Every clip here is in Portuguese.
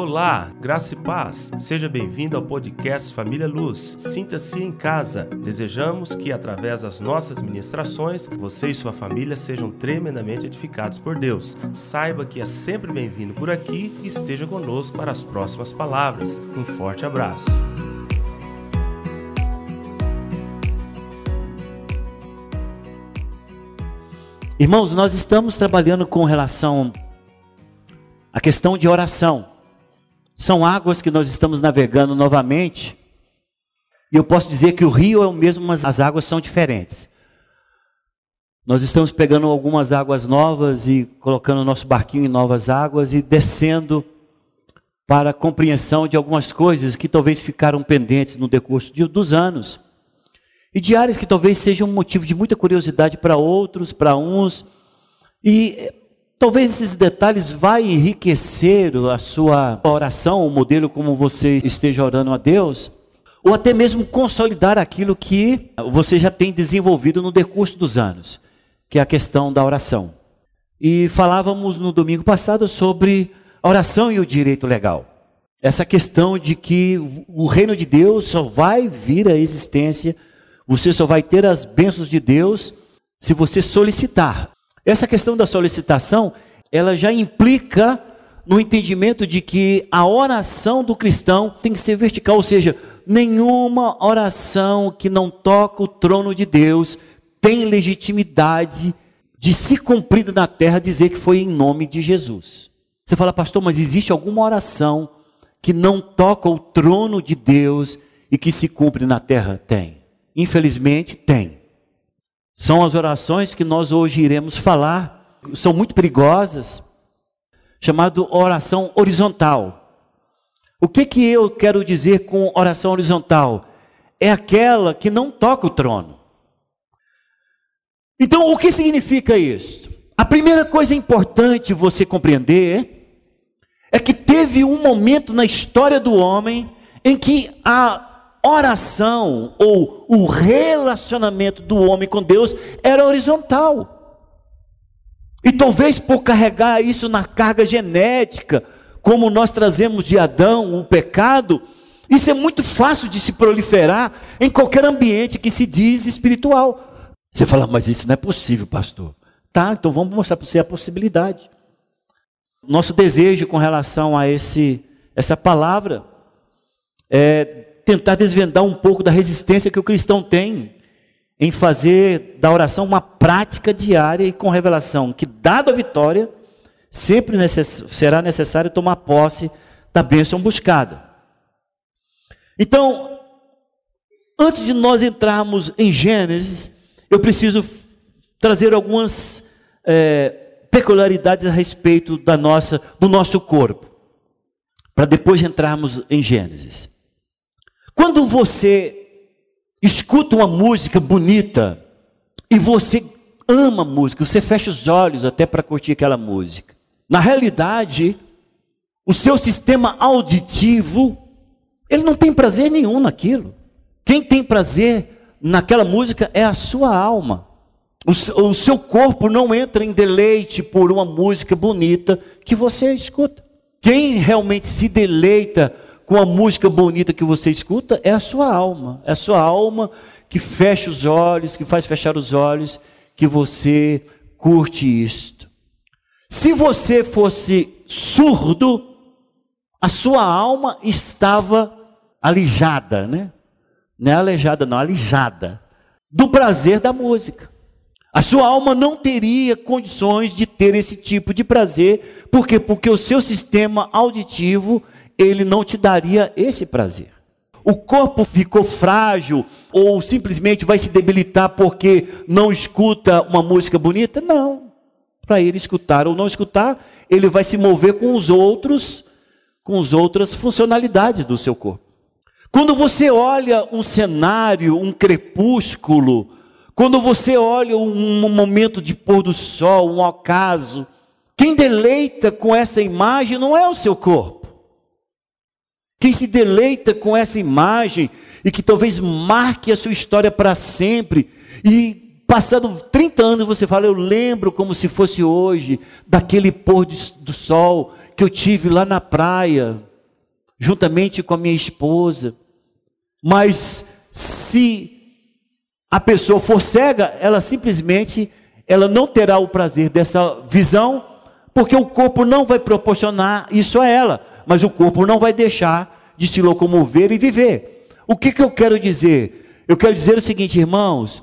Olá, graça e paz. Seja bem-vindo ao podcast Família Luz. Sinta-se em casa. Desejamos que, através das nossas ministrações, você e sua família sejam tremendamente edificados por Deus. Saiba que é sempre bem-vindo por aqui e esteja conosco para as próximas palavras. Um forte abraço. Irmãos, nós estamos trabalhando com relação à questão de oração. São águas que nós estamos navegando novamente. E eu posso dizer que o rio é o mesmo, mas as águas são diferentes. Nós estamos pegando algumas águas novas e colocando o nosso barquinho em novas águas e descendo para a compreensão de algumas coisas que talvez ficaram pendentes no decurso de, dos anos. E de áreas que talvez sejam motivo de muita curiosidade para outros, para uns. E Talvez esses detalhes vá enriquecer a sua oração, o modelo como você esteja orando a Deus, ou até mesmo consolidar aquilo que você já tem desenvolvido no decurso dos anos, que é a questão da oração. E falávamos no domingo passado sobre a oração e o direito legal. Essa questão de que o reino de Deus só vai vir à existência, você só vai ter as bênçãos de Deus se você solicitar. Essa questão da solicitação, ela já implica no entendimento de que a oração do cristão tem que ser vertical, ou seja, nenhuma oração que não toca o trono de Deus tem legitimidade de se cumprir na terra dizer que foi em nome de Jesus. Você fala, pastor, mas existe alguma oração que não toca o trono de Deus e que se cumpre na terra? Tem. Infelizmente, tem. São as orações que nós hoje iremos falar, são muito perigosas, chamado oração horizontal. O que que eu quero dizer com oração horizontal? É aquela que não toca o trono. Então, o que significa isso? A primeira coisa importante você compreender é que teve um momento na história do homem em que a oração ou o relacionamento do homem com Deus era horizontal. E talvez por carregar isso na carga genética, como nós trazemos de Adão o pecado, isso é muito fácil de se proliferar em qualquer ambiente que se diz espiritual. Você fala, mas isso não é possível, pastor. Tá, então vamos mostrar para você a possibilidade. Nosso desejo com relação a esse, essa palavra é tentar desvendar um pouco da resistência que o cristão tem em fazer da oração uma prática diária e com revelação, que dado a vitória, sempre necess será necessário tomar posse da bênção buscada. Então, antes de nós entrarmos em Gênesis, eu preciso trazer algumas é, peculiaridades a respeito da nossa, do nosso corpo, para depois entrarmos em Gênesis. Quando você escuta uma música bonita e você ama a música, você fecha os olhos até para curtir aquela música. Na realidade, o seu sistema auditivo, ele não tem prazer nenhum naquilo. Quem tem prazer naquela música é a sua alma. O seu corpo não entra em deleite por uma música bonita que você escuta. Quem realmente se deleita com a música bonita que você escuta, é a sua alma. É a sua alma que fecha os olhos, que faz fechar os olhos, que você curte isto. Se você fosse surdo, a sua alma estava alijada, né? Não é aleijada, não, alijada. Do prazer da música. A sua alma não teria condições de ter esse tipo de prazer, por quê? Porque o seu sistema auditivo ele não te daria esse prazer. O corpo ficou frágil ou simplesmente vai se debilitar porque não escuta uma música bonita? Não. Para ele escutar ou não escutar, ele vai se mover com os outros, com as outras funcionalidades do seu corpo. Quando você olha um cenário, um crepúsculo, quando você olha um momento de pôr do sol, um ocaso, quem deleita com essa imagem não é o seu corpo. Quem se deleita com essa imagem e que talvez marque a sua história para sempre, e passado 30 anos você fala, eu lembro como se fosse hoje, daquele pôr do sol que eu tive lá na praia, juntamente com a minha esposa. Mas se a pessoa for cega, ela simplesmente ela não terá o prazer dessa visão, porque o corpo não vai proporcionar isso a ela, mas o corpo não vai deixar de se locomover e viver. O que, que eu quero dizer? Eu quero dizer o seguinte, irmãos: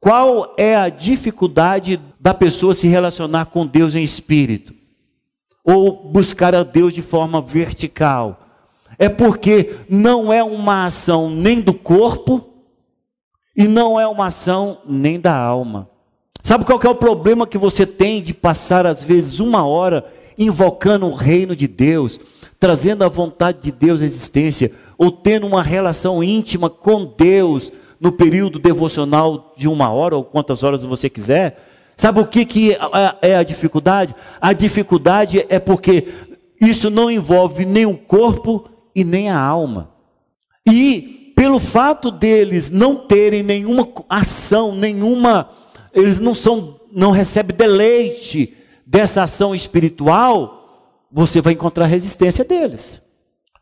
qual é a dificuldade da pessoa se relacionar com Deus em espírito? Ou buscar a Deus de forma vertical? É porque não é uma ação nem do corpo e não é uma ação nem da alma. Sabe qual é o problema que você tem de passar às vezes uma hora invocando o reino de Deus, trazendo a vontade de Deus à existência, ou tendo uma relação íntima com Deus no período devocional de uma hora ou quantas horas você quiser? Sabe o que, que é a dificuldade? A dificuldade é porque isso não envolve nem o corpo e nem a alma. E pelo fato deles não terem nenhuma ação, nenhuma, eles não são, não recebem deleite dessa ação espiritual, você vai encontrar resistência deles.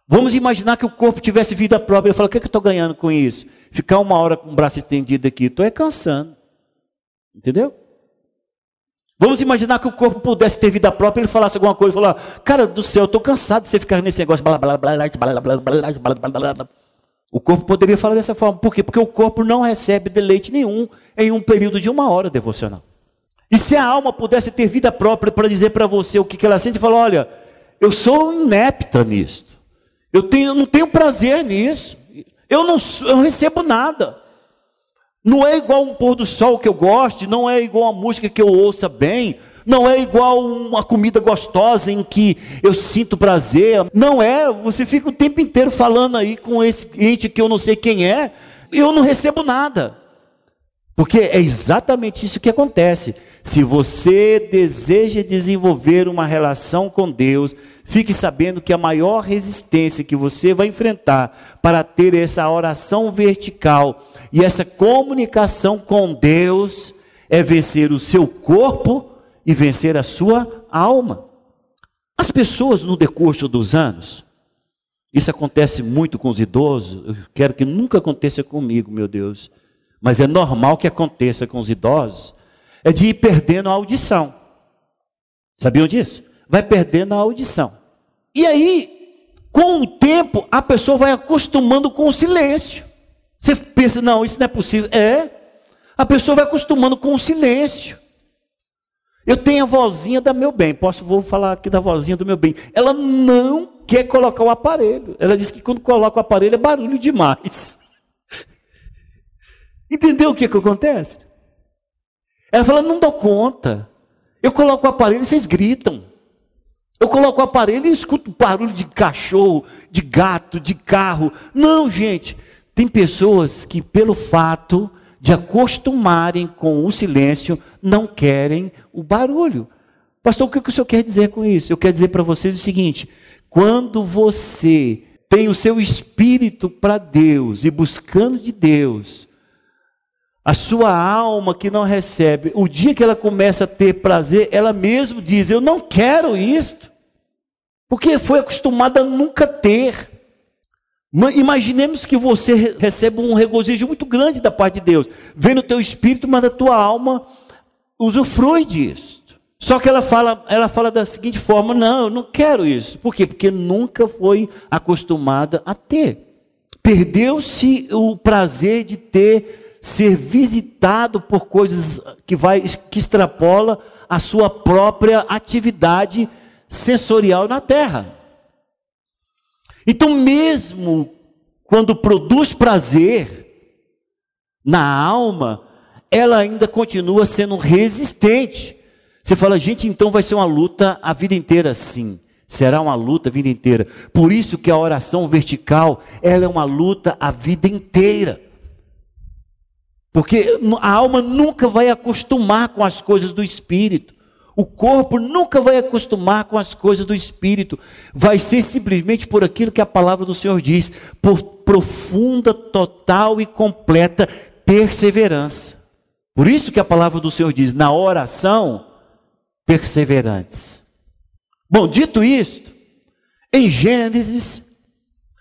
Vamos imaginar que o corpo tivesse vida própria. Ele fala: o que, é que eu estou ganhando com isso? Ficar uma hora com o braço estendido aqui, estou é cansando. Entendeu? Vamos imaginar que o corpo pudesse ter vida própria, ele falasse alguma coisa, falar, cara do céu, eu estou cansado de você ficar nesse negócio. Blá, blá, blá, blá, blá, blá, blá, blá, blá, O corpo poderia falar dessa forma. Por quê? Porque o corpo não recebe deleite nenhum em um período de uma hora devocional. E se a alma pudesse ter vida própria para dizer para você o que, que ela sente, fala, olha, eu sou inepta nisso. Eu, tenho, eu não tenho prazer nisso. Eu não, eu recebo nada. Não é igual um pôr do sol que eu goste, não é igual uma música que eu ouça bem, não é igual uma comida gostosa em que eu sinto prazer. Não é, você fica o tempo inteiro falando aí com esse ente que eu não sei quem é, eu não recebo nada. Porque é exatamente isso que acontece. Se você deseja desenvolver uma relação com Deus, fique sabendo que a maior resistência que você vai enfrentar para ter essa oração vertical e essa comunicação com Deus é vencer o seu corpo e vencer a sua alma. As pessoas no decurso dos anos, isso acontece muito com os idosos, eu quero que nunca aconteça comigo, meu Deus, mas é normal que aconteça com os idosos, é de ir perdendo a audição. Sabiam disso? Vai perdendo a audição. E aí, com o tempo, a pessoa vai acostumando com o silêncio. Você pensa, não, isso não é possível. É. A pessoa vai acostumando com o silêncio. Eu tenho a vozinha da meu bem. Posso, vou falar aqui da vozinha do meu bem. Ela não quer colocar o aparelho. Ela diz que quando coloca o aparelho é barulho demais. Entendeu o que, que acontece? Ela fala, não dou conta. Eu coloco o aparelho e vocês gritam. Eu coloco o aparelho e escuto barulho de cachorro, de gato, de carro. Não, gente. Tem pessoas que, pelo fato de acostumarem com o silêncio, não querem o barulho. Pastor, o que o senhor quer dizer com isso? Eu quero dizer para vocês o seguinte: quando você tem o seu espírito para Deus e buscando de Deus, a sua alma que não recebe, o dia que ela começa a ter prazer, ela mesmo diz: Eu não quero isto, porque foi acostumada a nunca ter. Imaginemos que você recebe um regozijo muito grande da parte de Deus. Vem no teu espírito, mas a tua alma usufrui disso. Só que ela fala, ela fala da seguinte forma: não, eu não quero isso. Por quê? Porque nunca foi acostumada a ter. Perdeu-se o prazer de ter, ser visitado por coisas que vai, que extrapola a sua própria atividade sensorial na terra. Então, mesmo quando produz prazer na alma, ela ainda continua sendo resistente. Você fala, gente, então vai ser uma luta a vida inteira, sim. Será uma luta a vida inteira. Por isso que a oração vertical, ela é uma luta a vida inteira. Porque a alma nunca vai acostumar com as coisas do espírito. O corpo nunca vai acostumar com as coisas do espírito. Vai ser simplesmente por aquilo que a palavra do Senhor diz, por profunda, total e completa perseverança. Por isso que a palavra do Senhor diz: na oração, perseverantes. Bom, dito isto, em Gênesis,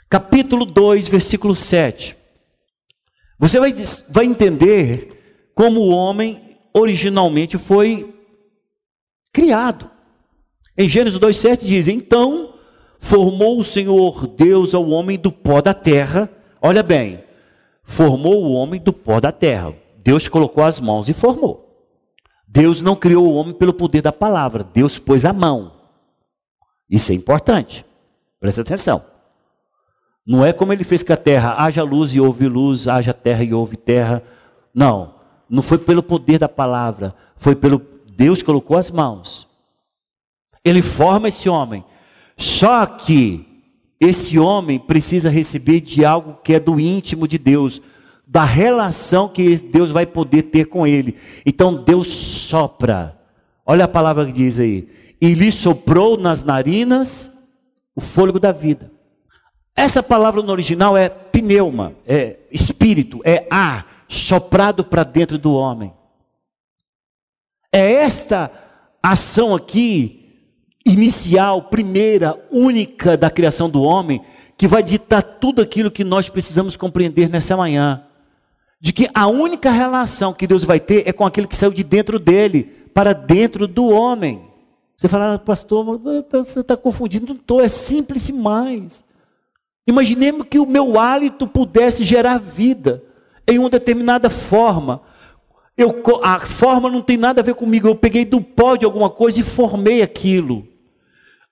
capítulo 2, versículo 7. Você vai, vai entender como o homem originalmente foi criado. Em Gênesis 2,7 diz: Então formou o Senhor Deus ao homem do pó da terra. Olha bem, formou o homem do pó da terra. Deus colocou as mãos e formou. Deus não criou o homem pelo poder da palavra, Deus pôs a mão. Isso é importante. Presta atenção. Não é como ele fez com a terra, haja luz e houve luz, haja terra e houve terra. Não, não foi pelo poder da palavra, foi pelo Deus colocou as mãos. Ele forma esse homem. Só que esse homem precisa receber de algo que é do íntimo de Deus, da relação que Deus vai poder ter com ele. Então Deus sopra. Olha a palavra que diz aí. E lhe soprou nas narinas o fôlego da vida. Essa palavra no original é pneuma, é espírito, é ar soprado para dentro do homem. É esta ação aqui, inicial, primeira, única da criação do homem, que vai ditar tudo aquilo que nós precisamos compreender nessa manhã. De que a única relação que Deus vai ter é com aquele que saiu de dentro dele, para dentro do homem. Você fala, ah, pastor, você está confundindo. Não estou, é simples demais. Imaginemos que o meu hálito pudesse gerar vida em uma determinada forma. Eu, a forma não tem nada a ver comigo. Eu peguei do pó de alguma coisa e formei aquilo.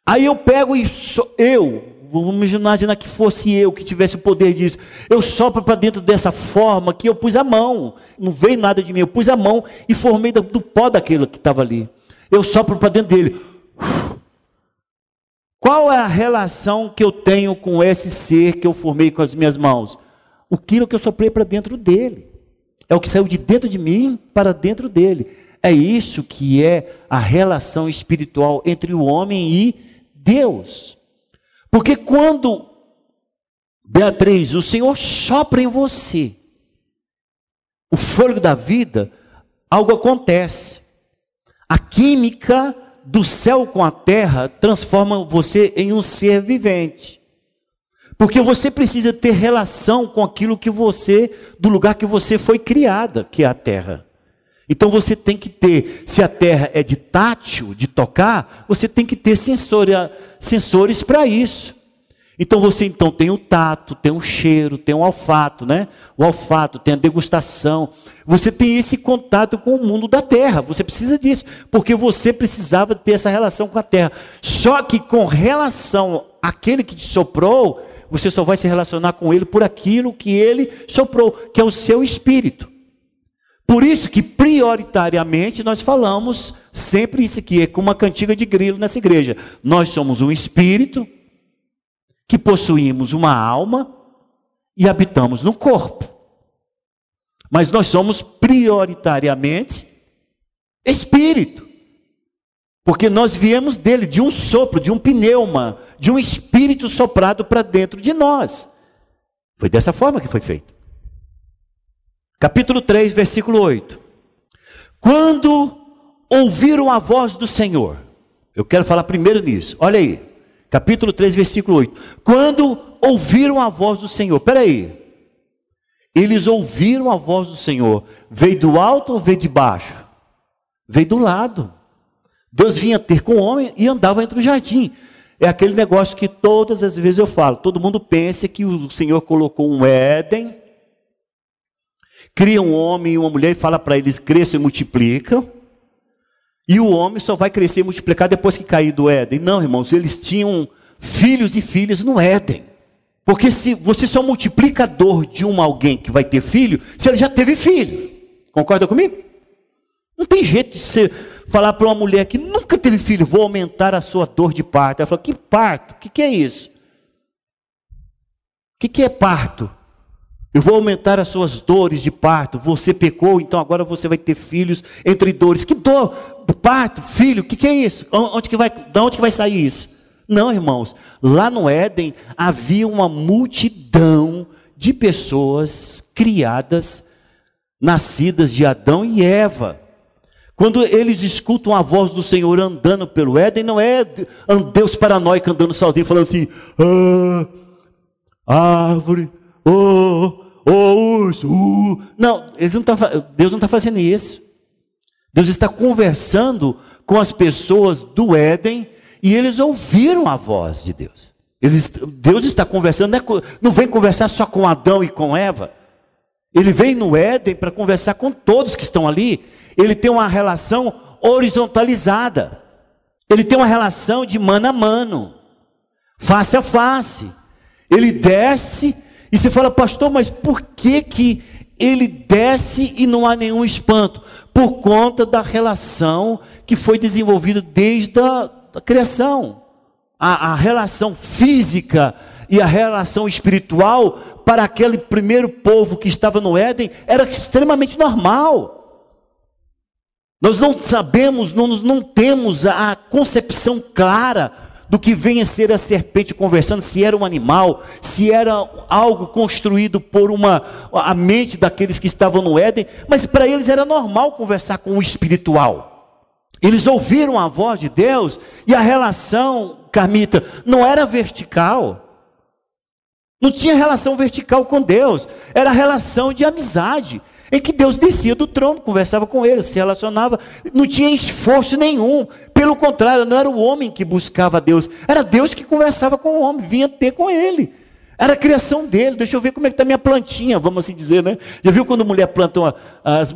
Aí eu pego e so, eu, vamos imaginar que fosse eu que tivesse o poder disso. Eu sopro para dentro dessa forma que eu pus a mão. Não veio nada de mim. Eu pus a mão e formei do, do pó daquilo que estava ali. Eu sopro para dentro dele. Qual é a relação que eu tenho com esse ser que eu formei com as minhas mãos? Aquilo que eu soprei para dentro dele. É o que saiu de dentro de mim para dentro dele. É isso que é a relação espiritual entre o homem e Deus. Porque quando, Beatriz, o Senhor sopra em você o fôlego da vida, algo acontece. A química do céu com a terra transforma você em um ser vivente. Porque você precisa ter relação com aquilo que você, do lugar que você foi criada, que é a terra. Então você tem que ter, se a terra é de tátil, de tocar, você tem que ter sensória, sensores para isso. Então você então tem o tato, tem o cheiro, tem o olfato, né? O olfato, tem a degustação. Você tem esse contato com o mundo da terra. Você precisa disso, porque você precisava ter essa relação com a terra. Só que com relação àquele que te soprou, você só vai se relacionar com ele por aquilo que ele soprou, que é o seu espírito. Por isso que prioritariamente nós falamos sempre isso aqui, é como uma cantiga de grilo nessa igreja. Nós somos um espírito que possuímos uma alma e habitamos no corpo. Mas nós somos prioritariamente espírito. Porque nós viemos dele, de um sopro, de um pneuma, de um espírito soprado para dentro de nós. Foi dessa forma que foi feito. Capítulo 3, versículo 8. Quando ouviram a voz do Senhor, eu quero falar primeiro nisso, olha aí capítulo 3, versículo 8. Quando ouviram a voz do Senhor, peraí, eles ouviram a voz do Senhor, veio do alto ou veio de baixo? Veio do lado. Deus vinha ter com o homem e andava entre o jardim. É aquele negócio que todas as vezes eu falo, todo mundo pensa que o Senhor colocou um Éden, cria um homem e uma mulher e fala para eles cresçam e multiplicam. E o homem só vai crescer e multiplicar depois que cair do Éden. Não, irmãos, eles tinham filhos e filhas no Éden. Porque se você só multiplica a dor de um alguém que vai ter filho, se ele já teve filho. Concorda comigo? Não tem jeito de você falar para uma mulher que nunca teve filho, vou aumentar a sua dor de parto. Ela fala, que parto? O que, que é isso? O que, que é parto? Eu vou aumentar as suas dores de parto. Você pecou, então agora você vai ter filhos entre dores. Que dor? Parto, filho, o que, que, é isso? Onde que vai, de onde que vai sair isso? Não, irmãos. Lá no Éden havia uma multidão de pessoas criadas, nascidas de Adão e Eva. Quando eles escutam a voz do Senhor andando pelo Éden, não é Deus paranoico andando sozinho, falando assim: ah, árvore, oh, oh, urso, uh. Não, não tá, Deus não está fazendo isso. Deus está conversando com as pessoas do Éden e eles ouviram a voz de Deus. Eles, Deus está conversando, não, é, não vem conversar só com Adão e com Eva. Ele vem no Éden para conversar com todos que estão ali. Ele tem uma relação horizontalizada. Ele tem uma relação de mano a mano, face a face. Ele desce e você fala, pastor, mas por que que ele desce e não há nenhum espanto? Por conta da relação que foi desenvolvida desde a da criação. A, a relação física e a relação espiritual para aquele primeiro povo que estava no Éden era extremamente normal. Nós não sabemos, não, não temos a concepção clara do que vem a ser a serpente conversando, se era um animal, se era algo construído por uma a mente daqueles que estavam no Éden, mas para eles era normal conversar com o espiritual. Eles ouviram a voz de Deus e a relação, Carmita, não era vertical. Não tinha relação vertical com Deus, era relação de amizade, em que Deus descia do trono, conversava com eles, se relacionava, não tinha esforço nenhum. Pelo contrário, não era o homem que buscava Deus, era Deus que conversava com o homem, vinha ter com ele. Era a criação dele. Deixa eu ver como é que está minha plantinha, vamos assim dizer, né? Já viu quando mulher planta uma. As,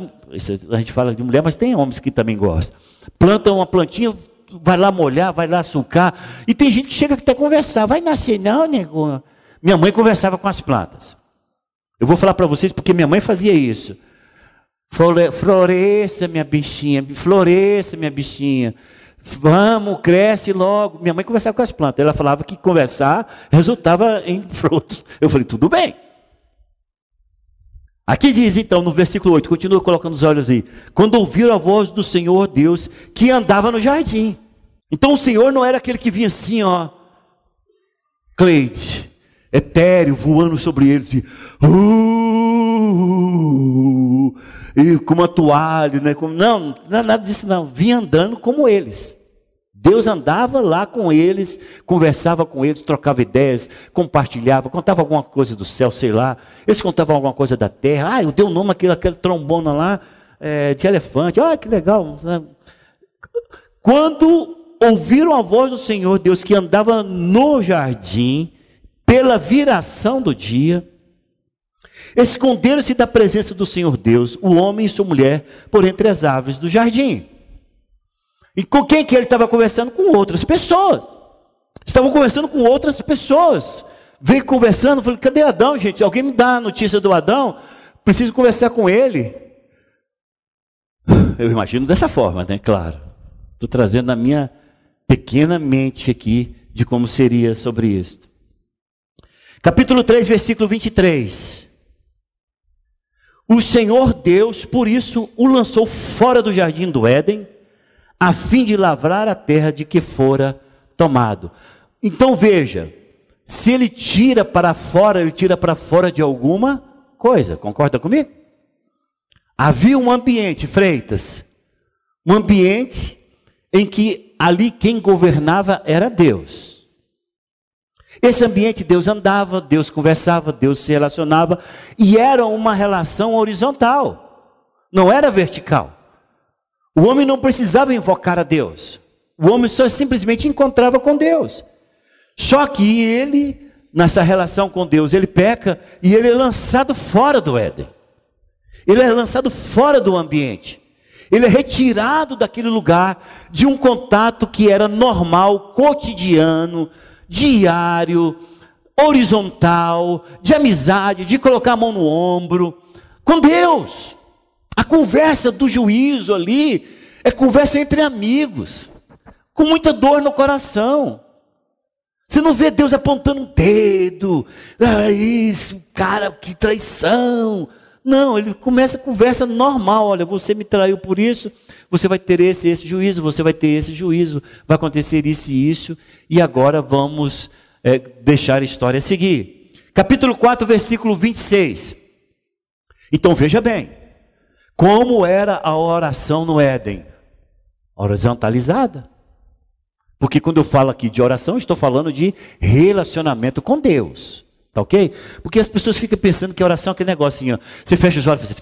a gente fala de mulher, mas tem homens que também gostam. Planta uma plantinha, vai lá molhar, vai lá sucar. E tem gente que chega até conversar. Vai nascer, não, nego. Minha mãe conversava com as plantas. Eu vou falar para vocês porque minha mãe fazia isso. Floresça, minha bichinha, floresça, minha bichinha. Vamos, cresce logo. Minha mãe conversava com as plantas. Ela falava que conversar resultava em frutos. Eu falei, tudo bem. Aqui diz então no versículo 8, continua colocando os olhos aí. Quando ouviram a voz do Senhor Deus que andava no jardim. Então o Senhor não era aquele que vinha assim, ó, Cleide, etéreo, voando sobre eles, e, uh, e com uma toalha, né? não, nada disso não. Vinha andando como eles. Deus andava lá com eles, conversava com eles, trocava ideias, compartilhava, contava alguma coisa do céu, sei lá. Eles contavam alguma coisa da terra. Ah, eu dei o nome àquele, àquele trombona lá é, de elefante. Ah, que legal. Quando ouviram a voz do Senhor Deus que andava no jardim, pela viração do dia, esconderam-se da presença do Senhor Deus, o homem e sua mulher, por entre as árvores do jardim. E com quem que ele estava conversando? Com outras pessoas. Estavam conversando com outras pessoas. Veio conversando, falei, cadê Adão, gente? Alguém me dá a notícia do Adão? Preciso conversar com ele. Eu imagino dessa forma, né? Claro. Estou trazendo a minha pequena mente aqui de como seria sobre isso. Capítulo 3, versículo 23. O Senhor Deus, por isso, o lançou fora do jardim do Éden a fim de lavrar a terra de que fora tomado. Então veja, se ele tira para fora, ele tira para fora de alguma coisa, concorda comigo? Havia um ambiente, Freitas, um ambiente em que ali quem governava era Deus. Esse ambiente Deus andava, Deus conversava, Deus se relacionava, e era uma relação horizontal, não era vertical. O homem não precisava invocar a Deus. O homem só simplesmente encontrava com Deus. Só que ele, nessa relação com Deus, ele peca e ele é lançado fora do Éden. Ele é lançado fora do ambiente. Ele é retirado daquele lugar de um contato que era normal, cotidiano, diário, horizontal, de amizade, de colocar a mão no ombro, com Deus. A conversa do juízo ali é conversa entre amigos, com muita dor no coração. Você não vê Deus apontando um dedo, ah, isso, cara, que traição. Não, ele começa a conversa normal. Olha, você me traiu por isso, você vai ter esse esse juízo, você vai ter esse juízo, vai acontecer isso e isso, e agora vamos é, deixar a história seguir. Capítulo 4, versículo 26. Então veja bem, como era a oração no Éden? horizontalizada. Porque quando eu falo aqui de oração, estou falando de relacionamento com Deus. Tá ok? Porque as pessoas ficam pensando que a oração é aquele negocinho. Você fecha os olhos, você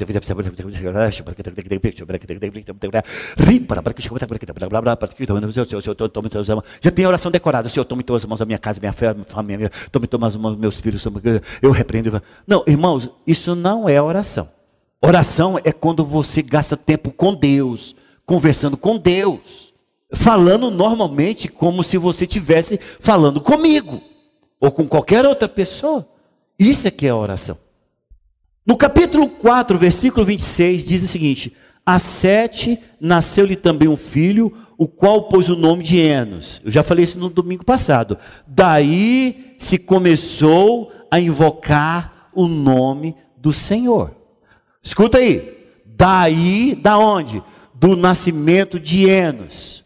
já tem a oração decorada. Senhor, tome as mãos da minha casa, minha fé, minha família, tome as mãos dos meus filhos. Eu repreendo. Não, irmãos, isso não é oração. Oração é quando você gasta tempo com Deus, conversando com Deus, falando normalmente como se você estivesse falando comigo ou com qualquer outra pessoa. Isso é que é a oração. No capítulo 4, versículo 26, diz o seguinte: A Sete nasceu-lhe também um filho, o qual pôs o nome de Enos. Eu já falei isso no domingo passado. Daí se começou a invocar o nome do Senhor. Escuta aí. Daí, da onde? Do nascimento de Enos.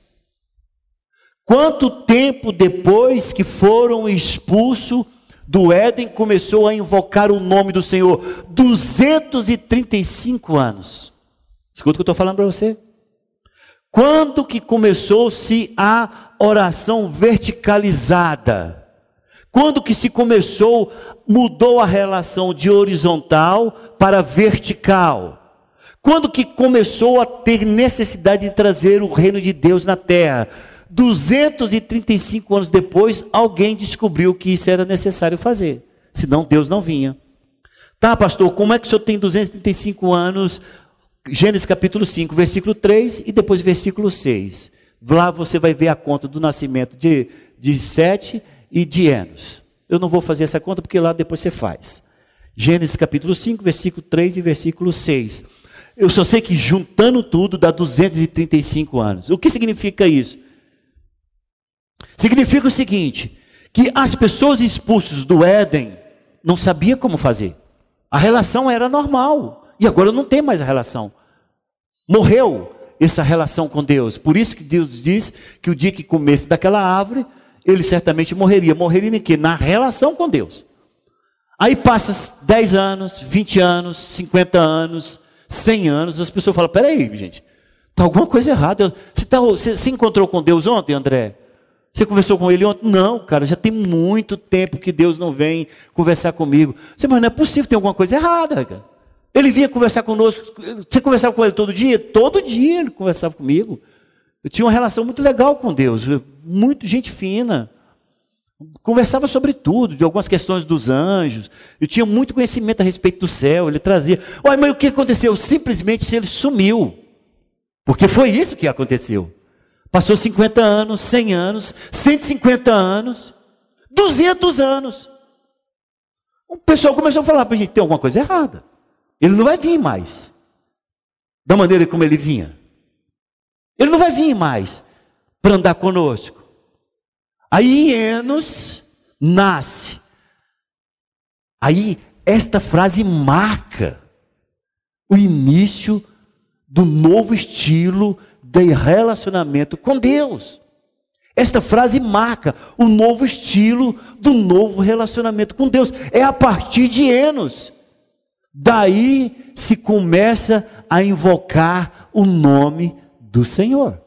Quanto tempo depois que foram expulsos do Éden, começou a invocar o nome do Senhor? 235 anos. Escuta o que eu estou falando para você. Quando que começou-se a oração verticalizada? Quando que se começou, mudou a relação de horizontal para vertical? Quando que começou a ter necessidade de trazer o reino de Deus na terra? 235 anos depois, alguém descobriu que isso era necessário fazer. Senão Deus não vinha. Tá, pastor, como é que o senhor tem 235 anos? Gênesis capítulo 5, versículo 3 e depois versículo 6. Lá você vai ver a conta do nascimento de, de Sete e de Enos. Eu não vou fazer essa conta porque lá depois você faz. Gênesis capítulo 5, versículo 3 e versículo 6. Eu só sei que juntando tudo dá 235 anos. O que significa isso? Significa o seguinte: que as pessoas expulsas do Éden não sabiam como fazer. A relação era normal. E agora não tem mais a relação. Morreu essa relação com Deus. Por isso que Deus diz que o dia que comesse daquela árvore, ele certamente morreria. Morreria em quê? Na relação com Deus. Aí passa 10 anos, 20 anos, 50 anos, 100 anos, as pessoas falam: peraí, gente, está alguma coisa errada. Você, tá, você, você encontrou com Deus ontem, André? Você conversou com ele ontem? Não, cara, já tem muito tempo que Deus não vem conversar comigo. Você, mas não é possível, tem alguma coisa errada, cara. Ele vinha conversar conosco. Você conversava com ele todo dia? Todo dia ele conversava comigo. Eu tinha uma relação muito legal com Deus, muito gente fina. Conversava sobre tudo, de algumas questões dos anjos. Eu tinha muito conhecimento a respeito do céu. Ele trazia. Olha, mas o que aconteceu? Simplesmente ele sumiu. Porque foi isso que aconteceu. Passou 50 anos, 100 anos, 150 anos, 200 anos. O pessoal começou a falar para a gente: tem alguma coisa errada. Ele não vai vir mais. Da maneira como ele vinha. Ele não vai vir mais para andar conosco. Aí Enos nasce. Aí esta frase marca o início do novo estilo de relacionamento com Deus. Esta frase marca o novo estilo do novo relacionamento com Deus. É a partir de Enos. Daí se começa a invocar o nome do Senhor.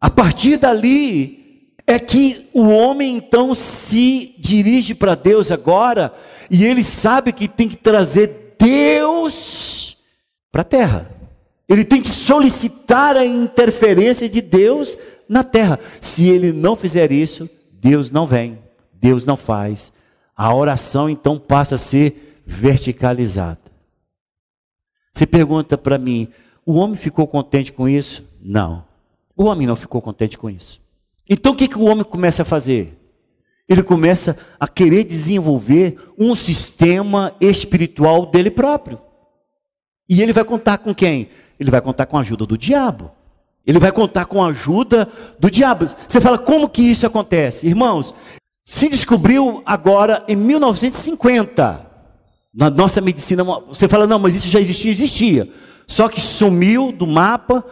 A partir dali é que o homem então se dirige para Deus agora e ele sabe que tem que trazer Deus para a terra. Ele tem que solicitar a interferência de Deus na terra. Se ele não fizer isso, Deus não vem, Deus não faz. A oração então passa a ser verticalizada. Você pergunta para mim, o homem ficou contente com isso? Não. O homem não ficou contente com isso. Então o que, que o homem começa a fazer? Ele começa a querer desenvolver um sistema espiritual dele próprio. E ele vai contar com quem? Ele vai contar com a ajuda do diabo. Ele vai contar com a ajuda do diabo. Você fala, como que isso acontece? Irmãos, se descobriu agora em 1950. Na nossa medicina, você fala, não, mas isso já existia, existia. Só que sumiu do mapa,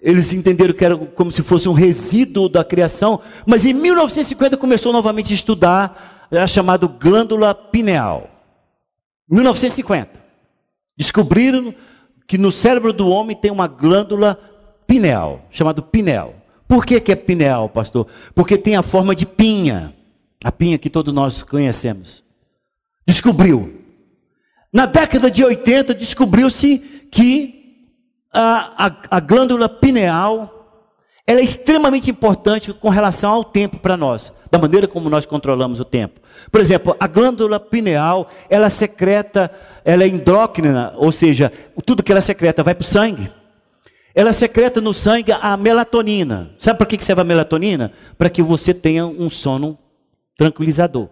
eles entenderam que era como se fosse um resíduo da criação, mas em 1950 começou novamente a estudar a chamada glândula pineal. 1950. Descobriram que no cérebro do homem tem uma glândula pineal, chamada pineal. Por que, que é pineal, pastor? Porque tem a forma de pinha, a pinha que todos nós conhecemos. Descobriu. Na década de 80, descobriu-se que a, a, a glândula pineal é extremamente importante com relação ao tempo para nós, da maneira como nós controlamos o tempo. Por exemplo, a glândula pineal, ela secreta, ela é endócrina, ou seja, tudo que ela secreta vai para o sangue. Ela secreta no sangue a melatonina. Sabe para que serve a melatonina? Para que você tenha um sono tranquilizador.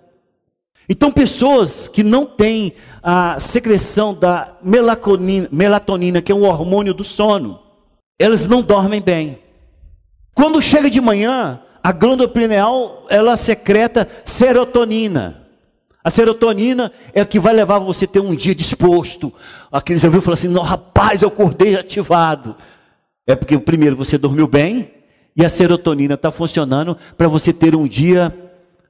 Então, pessoas que não têm a secreção da melatonina, que é um hormônio do sono, elas não dormem bem. Quando chega de manhã, a glândula pineal, ela secreta serotonina. A serotonina é o que vai levar você a ter um dia disposto. Aqueles já viu falar assim: "Não, rapaz, eu acordei ativado". É porque primeiro você dormiu bem e a serotonina está funcionando para você ter um dia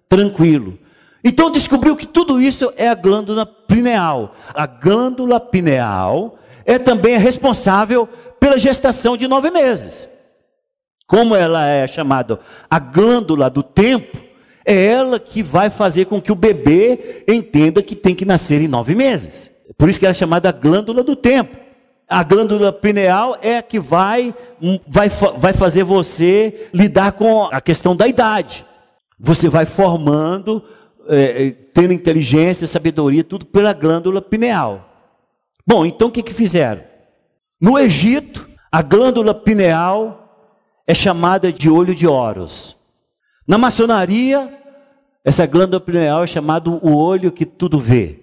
tranquilo. Então descobriu que tudo isso é a glândula pineal. A glândula pineal é também responsável pela gestação de nove meses. Como ela é chamada a glândula do tempo, é ela que vai fazer com que o bebê entenda que tem que nascer em nove meses. Por isso que ela é chamada glândula do tempo. A glândula pineal é a que vai, vai, vai fazer você lidar com a questão da idade. Você vai formando, é, é tendo inteligência, sabedoria, tudo pela glândula pineal. Bom, então o que, que fizeram? No Egito, a glândula pineal é chamada de olho de Horus. Na maçonaria, essa glândula pineal é chamada o olho que tudo vê.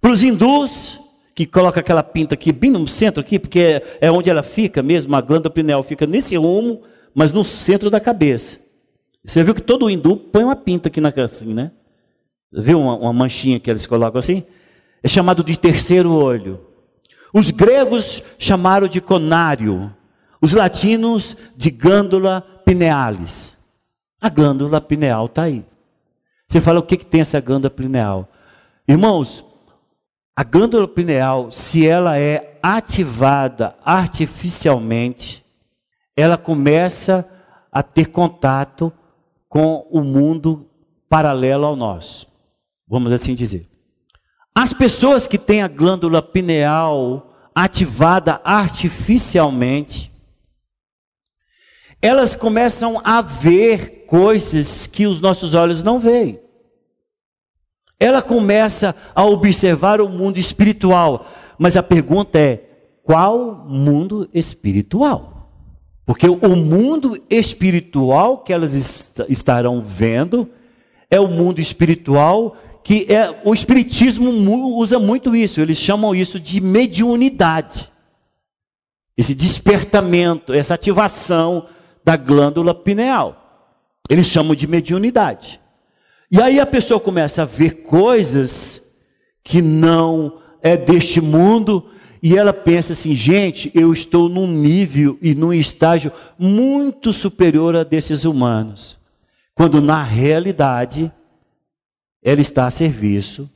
Para os hindus, que coloca aquela pinta aqui, bem no centro aqui, porque é, é onde ela fica mesmo, a glândula pineal fica nesse rumo, mas no centro da cabeça. Você viu que todo hindu põe uma pinta aqui na assim, né? Viu uma, uma manchinha que eles colocam assim? É chamado de terceiro olho. Os gregos chamaram de conário. Os latinos de glândula pinealis. A glândula pineal está aí. Você fala o que, que tem essa glândula pineal? Irmãos, a glândula pineal, se ela é ativada artificialmente, ela começa a ter contato com o mundo paralelo ao nosso. Vamos assim dizer. As pessoas que têm a glândula pineal ativada artificialmente, elas começam a ver coisas que os nossos olhos não veem. Ela começa a observar o mundo espiritual, mas a pergunta é: qual mundo espiritual? Porque o mundo espiritual que elas est estarão vendo é o mundo espiritual que é o espiritismo usa muito isso, eles chamam isso de mediunidade. Esse despertamento, essa ativação da glândula pineal. Eles chamam de mediunidade. E aí a pessoa começa a ver coisas que não é deste mundo e ela pensa assim, gente, eu estou num nível e num estágio muito superior a desses humanos. Quando na realidade ela está a serviço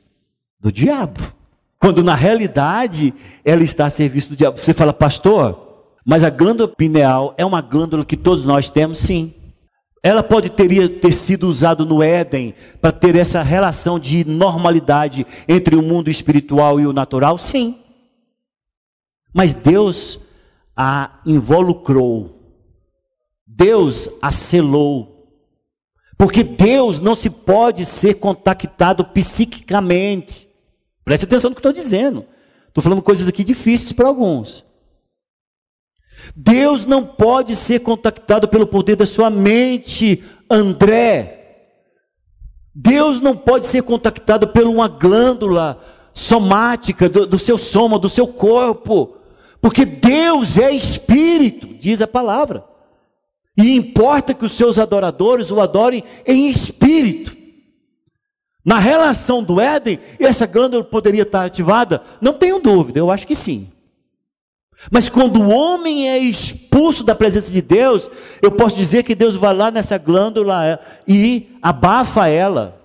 do diabo. Quando na realidade ela está a serviço do diabo. Você fala, pastor, mas a glândula pineal é uma glândula que todos nós temos, sim. Ela pode teria ter sido usada no Éden para ter essa relação de normalidade entre o mundo espiritual e o natural, sim. Mas Deus a involucrou. Deus a selou. Porque Deus não se pode ser contactado psiquicamente. Preste atenção no que estou dizendo. Estou falando coisas aqui difíceis para alguns. Deus não pode ser contactado pelo poder da sua mente, André. Deus não pode ser contactado por uma glândula somática do, do seu soma, do seu corpo, porque Deus é espírito, diz a palavra. E importa que os seus adoradores o adorem em espírito. Na relação do Éden, essa glândula poderia estar ativada? Não tenho dúvida, eu acho que sim. Mas quando o homem é expulso da presença de Deus, eu posso dizer que Deus vai lá nessa glândula e abafa ela,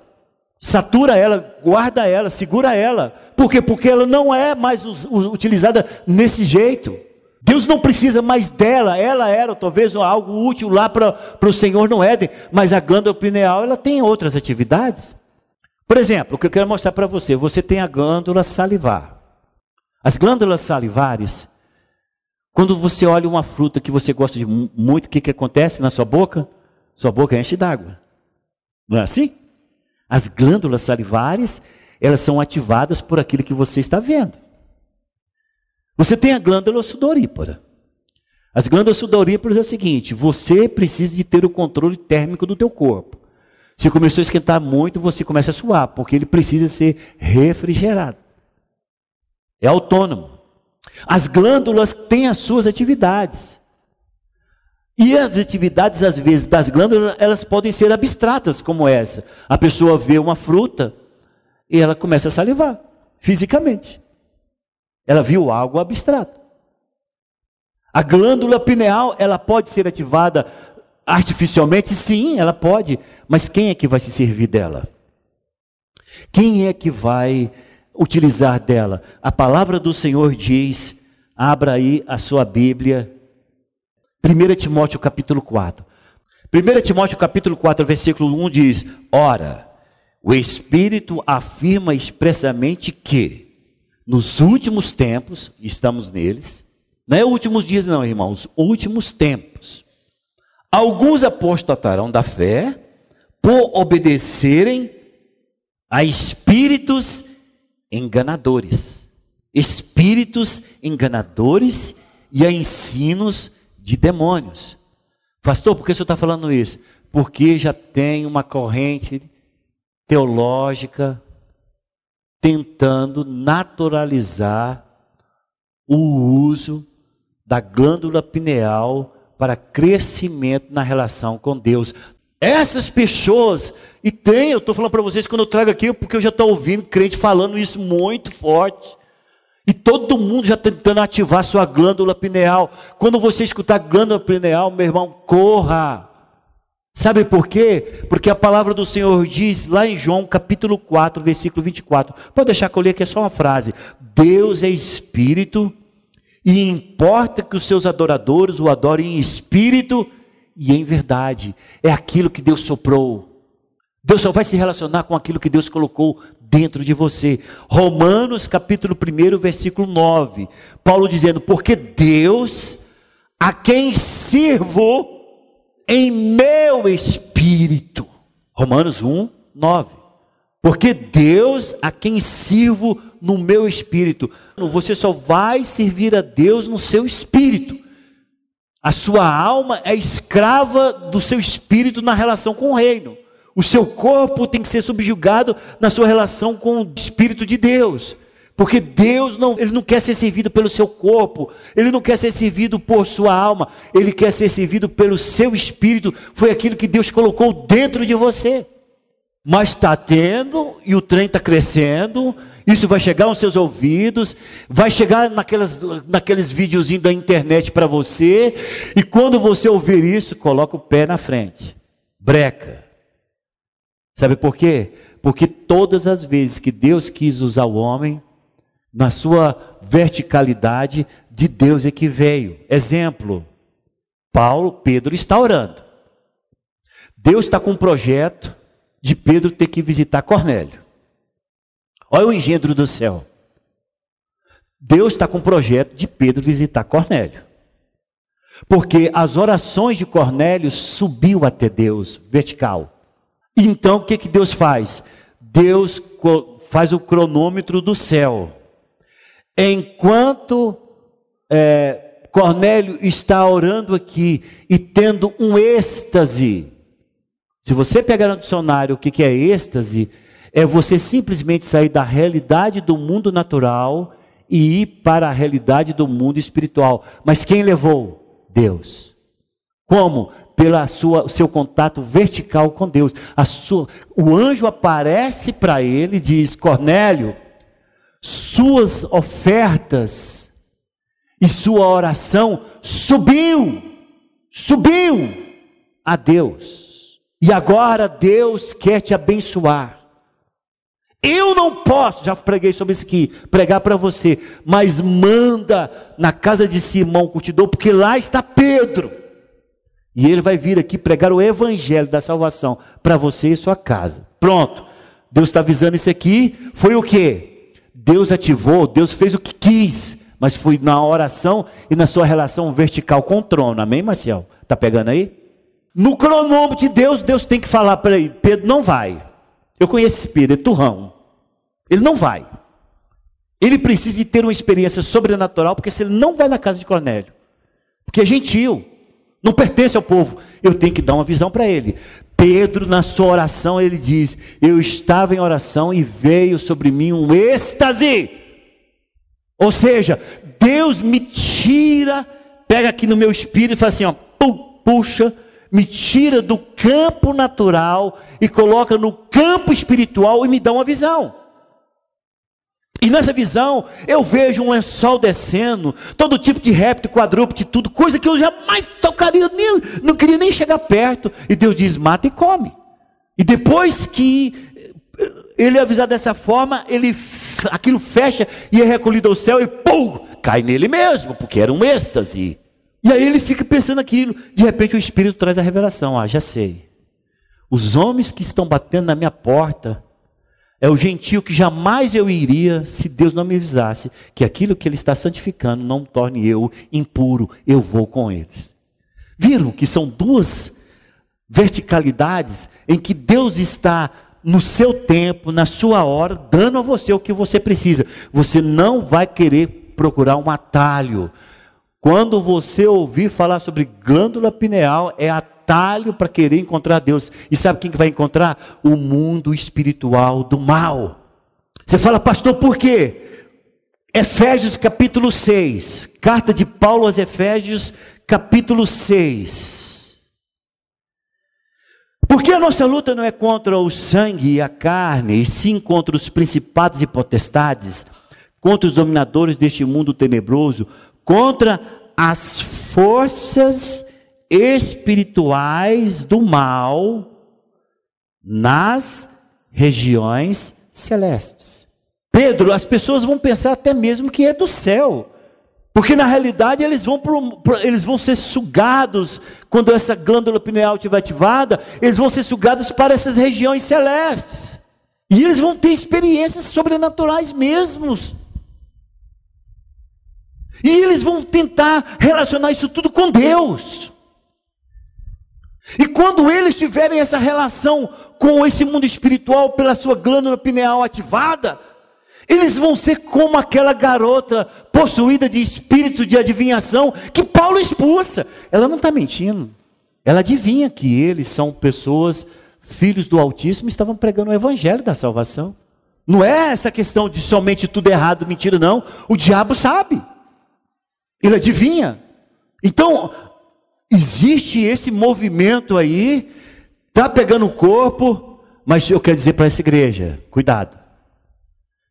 satura ela, guarda ela, segura ela. Por quê? Porque ela não é mais utilizada nesse jeito. Deus não precisa mais dela, ela era talvez algo útil lá para o Senhor no Éden, mas a glândula pineal ela tem outras atividades. Por exemplo, o que eu quero mostrar para você, você tem a glândula salivar. As glândulas salivares, quando você olha uma fruta que você gosta de muito, o que, que acontece na sua boca? Sua boca enche d'água. Não é assim? As glândulas salivares, elas são ativadas por aquilo que você está vendo. Você tem a glândula sudorípara. As glândulas sudoríparas é o seguinte: você precisa de ter o controle térmico do teu corpo. Se começou a esquentar muito, você começa a suar, porque ele precisa ser refrigerado. É autônomo. As glândulas têm as suas atividades. E as atividades, às vezes, das glândulas, elas podem ser abstratas, como essa. A pessoa vê uma fruta e ela começa a salivar, fisicamente. Ela viu algo abstrato. A glândula pineal, ela pode ser ativada artificialmente? Sim, ela pode. Mas quem é que vai se servir dela? Quem é que vai utilizar dela? A palavra do Senhor diz, abra aí a sua Bíblia, 1 Timóteo capítulo 4. 1 Timóteo capítulo 4, versículo 1 diz: Ora, o Espírito afirma expressamente que, nos últimos tempos, estamos neles, não é últimos dias, não, irmãos, últimos tempos. Alguns apostatarão da fé por obedecerem a espíritos enganadores. Espíritos enganadores e a ensinos de demônios. Pastor, por que o senhor está falando isso? Porque já tem uma corrente teológica tentando naturalizar o uso da glândula pineal para crescimento na relação com Deus. Essas pessoas, e tem, eu estou falando para vocês quando eu trago aqui, porque eu já estou ouvindo crente falando isso muito forte. E todo mundo já tentando ativar sua glândula pineal. Quando você escutar glândula pineal, meu irmão, corra. Sabe por quê? Porque a palavra do Senhor diz lá em João capítulo 4, versículo 24. Pode deixar que eu leia aqui é só uma frase. Deus é espírito e importa que os seus adoradores o adorem em espírito e em verdade. É aquilo que Deus soprou. Deus só vai se relacionar com aquilo que Deus colocou dentro de você. Romanos capítulo 1, versículo 9. Paulo dizendo: "Porque Deus a quem sirvo em meu espírito. Romanos 1, 9. Porque Deus a quem sirvo no meu espírito. Você só vai servir a Deus no seu espírito. A sua alma é escrava do seu espírito na relação com o reino. O seu corpo tem que ser subjugado na sua relação com o espírito de Deus. Porque Deus não, ele não quer ser servido pelo seu corpo, ele não quer ser servido por sua alma, ele quer ser servido pelo seu espírito. Foi aquilo que Deus colocou dentro de você. Mas está tendo, e o trem está crescendo, isso vai chegar aos seus ouvidos, vai chegar naquelas, naqueles videozinhos da internet para você, e quando você ouvir isso, coloca o pé na frente. Breca. Sabe por quê? Porque todas as vezes que Deus quis usar o homem, na sua verticalidade, de Deus é que veio. Exemplo, Paulo, Pedro está orando. Deus está com um projeto de Pedro ter que visitar Cornélio. Olha o engendro do céu. Deus está com um projeto de Pedro visitar Cornélio. Porque as orações de Cornélio subiu até Deus, vertical. Então o que, que Deus faz? Deus faz o cronômetro do céu. Enquanto é, Cornélio está orando aqui e tendo um êxtase, se você pegar no dicionário o que é êxtase, é você simplesmente sair da realidade do mundo natural e ir para a realidade do mundo espiritual. Mas quem levou? Deus. Como? Pela sua seu contato vertical com Deus. A sua, o anjo aparece para ele e diz: Cornélio, suas ofertas e sua oração subiu, subiu a Deus. E agora Deus quer te abençoar. Eu não posso, já preguei sobre isso aqui, pregar para você, mas manda na casa de Simão Curtidor, porque lá está Pedro. E ele vai vir aqui pregar o evangelho da salvação para você e sua casa. Pronto. Deus está avisando isso aqui. Foi o que? Deus ativou, Deus fez o que quis, mas foi na oração e na sua relação vertical com o trono. Amém, Marcial? Tá pegando aí? No cronômetro de Deus, Deus tem que falar para ele: Pedro não vai. Eu conheço esse Pedro, é turrão. Ele não vai. Ele precisa de ter uma experiência sobrenatural, porque se ele não vai na casa de Cornélio, porque é gentil, não pertence ao povo. Eu tenho que dar uma visão para ele. Pedro, na sua oração, ele diz: Eu estava em oração e veio sobre mim um êxtase. Ou seja, Deus me tira, pega aqui no meu espírito e fala assim: ó, puxa, me tira do campo natural e coloca no campo espiritual e me dá uma visão. E nessa visão, eu vejo um lençol descendo, todo tipo de réptil, quadrúpede, tudo, coisa que eu jamais tocaria, nem, não queria nem chegar perto. E Deus diz: mata e come. E depois que ele avisar dessa forma, ele aquilo fecha e é recolhido ao céu e pum, cai nele mesmo, porque era um êxtase. E aí ele fica pensando aquilo. De repente o Espírito traz a revelação: ah, já sei. Os homens que estão batendo na minha porta é o gentio que jamais eu iria se Deus não me avisasse que aquilo que Ele está santificando não torne eu impuro, eu vou com eles. Viram que são duas verticalidades em que Deus está no seu tempo, na sua hora, dando a você o que você precisa. Você não vai querer procurar um atalho. Quando você ouvir falar sobre glândula pineal, é atalho para querer encontrar Deus. E sabe quem que vai encontrar? O mundo espiritual do mal. Você fala, pastor, por quê? Efésios capítulo 6, carta de Paulo aos Efésios, capítulo 6. Porque a nossa luta não é contra o sangue e a carne, e sim contra os principados e potestades, contra os dominadores deste mundo tenebroso, contra as forças espirituais do mal nas regiões celestes. Pedro, as pessoas vão pensar até mesmo que é do céu. Porque na realidade eles vão, pro, eles vão ser sugados, quando essa glândula pineal estiver ativada, eles vão ser sugados para essas regiões celestes. E eles vão ter experiências sobrenaturais mesmos. E eles vão tentar relacionar isso tudo com Deus. E quando eles tiverem essa relação com esse mundo espiritual pela sua glândula pineal ativada, eles vão ser como aquela garota possuída de espírito de adivinhação que Paulo expulsa. Ela não está mentindo. Ela adivinha que eles são pessoas, filhos do Altíssimo, estavam pregando o evangelho da salvação. Não é essa questão de somente tudo errado, mentira, não. O diabo sabe. Ele adivinha. Então, Existe esse movimento aí, tá pegando o corpo, mas eu quero dizer para essa igreja, cuidado.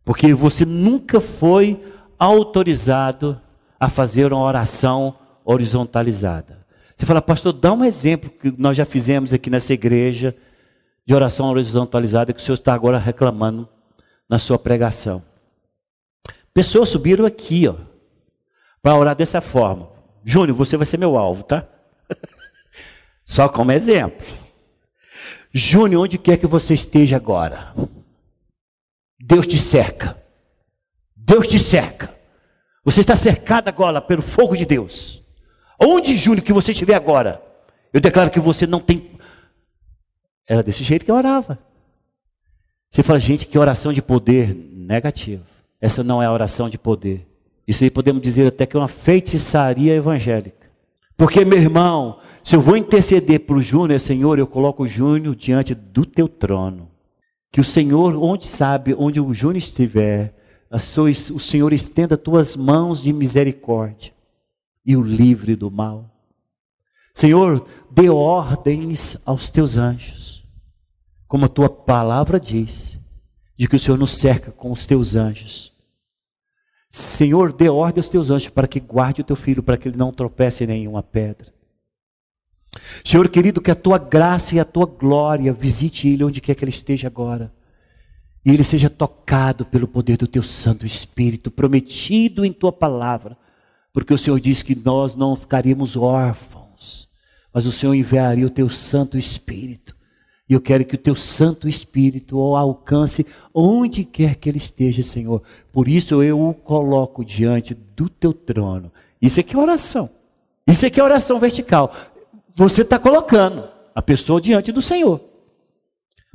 Porque você nunca foi autorizado a fazer uma oração horizontalizada. Você fala, pastor, dá um exemplo que nós já fizemos aqui nessa igreja de oração horizontalizada que o senhor está agora reclamando na sua pregação. Pessoas subiram aqui, ó, para orar dessa forma. Júnior, você vai ser meu alvo, tá? Só como exemplo. Júnior, onde quer que você esteja agora, Deus te cerca. Deus te cerca. Você está cercado agora pelo fogo de Deus. Onde, Júnior, que você estiver agora, eu declaro que você não tem. Era desse jeito que eu orava. Você fala, gente, que oração de poder negativo. Essa não é a oração de poder. Isso aí podemos dizer até que é uma feitiçaria evangélica. Porque, meu irmão, se eu vou interceder para o Júnior, Senhor, eu coloco o Júnior diante do teu trono. Que o Senhor, onde sabe, onde o Júnior estiver, sua, o Senhor estenda tuas mãos de misericórdia e o livre do mal. Senhor, dê ordens aos teus anjos, como a tua palavra diz, de que o Senhor nos cerca com os teus anjos. Senhor, dê ordem aos teus anjos para que guarde o teu filho, para que ele não tropece em nenhuma pedra. Senhor querido, que a tua graça e a tua glória visite ele onde quer que ele esteja agora. e ele seja tocado pelo poder do teu Santo Espírito, prometido em tua palavra, porque o Senhor disse que nós não ficaríamos órfãos, mas o Senhor enviaria o teu Santo Espírito. E eu quero que o teu Santo Espírito o alcance onde quer que ele esteja, Senhor. Por isso eu o coloco diante do teu trono. Isso aqui é oração. Isso aqui é oração vertical. Você está colocando a pessoa diante do Senhor.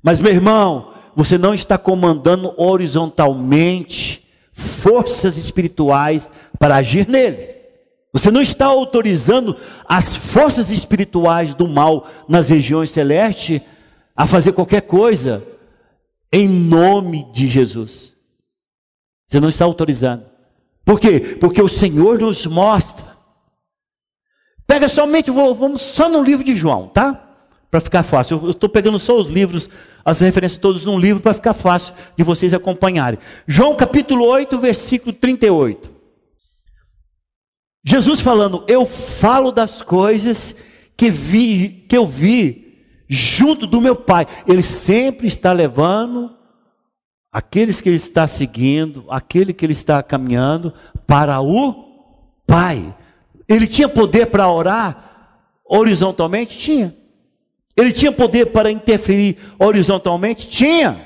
Mas, meu irmão, você não está comandando horizontalmente forças espirituais para agir nele. Você não está autorizando as forças espirituais do mal nas regiões celestes a fazer qualquer coisa em nome de Jesus. Você não está autorizando. Por quê? Porque o Senhor nos mostra. Pega somente, vamos só no livro de João, tá? Para ficar fácil. Eu estou pegando só os livros as referências todas num livro para ficar fácil de vocês acompanharem. João capítulo 8, versículo 38. Jesus falando: "Eu falo das coisas que vi, que eu vi junto do meu Pai". Ele sempre está levando aqueles que ele está seguindo, aquele que ele está caminhando para o Pai. Ele tinha poder para orar horizontalmente? Tinha. Ele tinha poder para interferir horizontalmente? Tinha.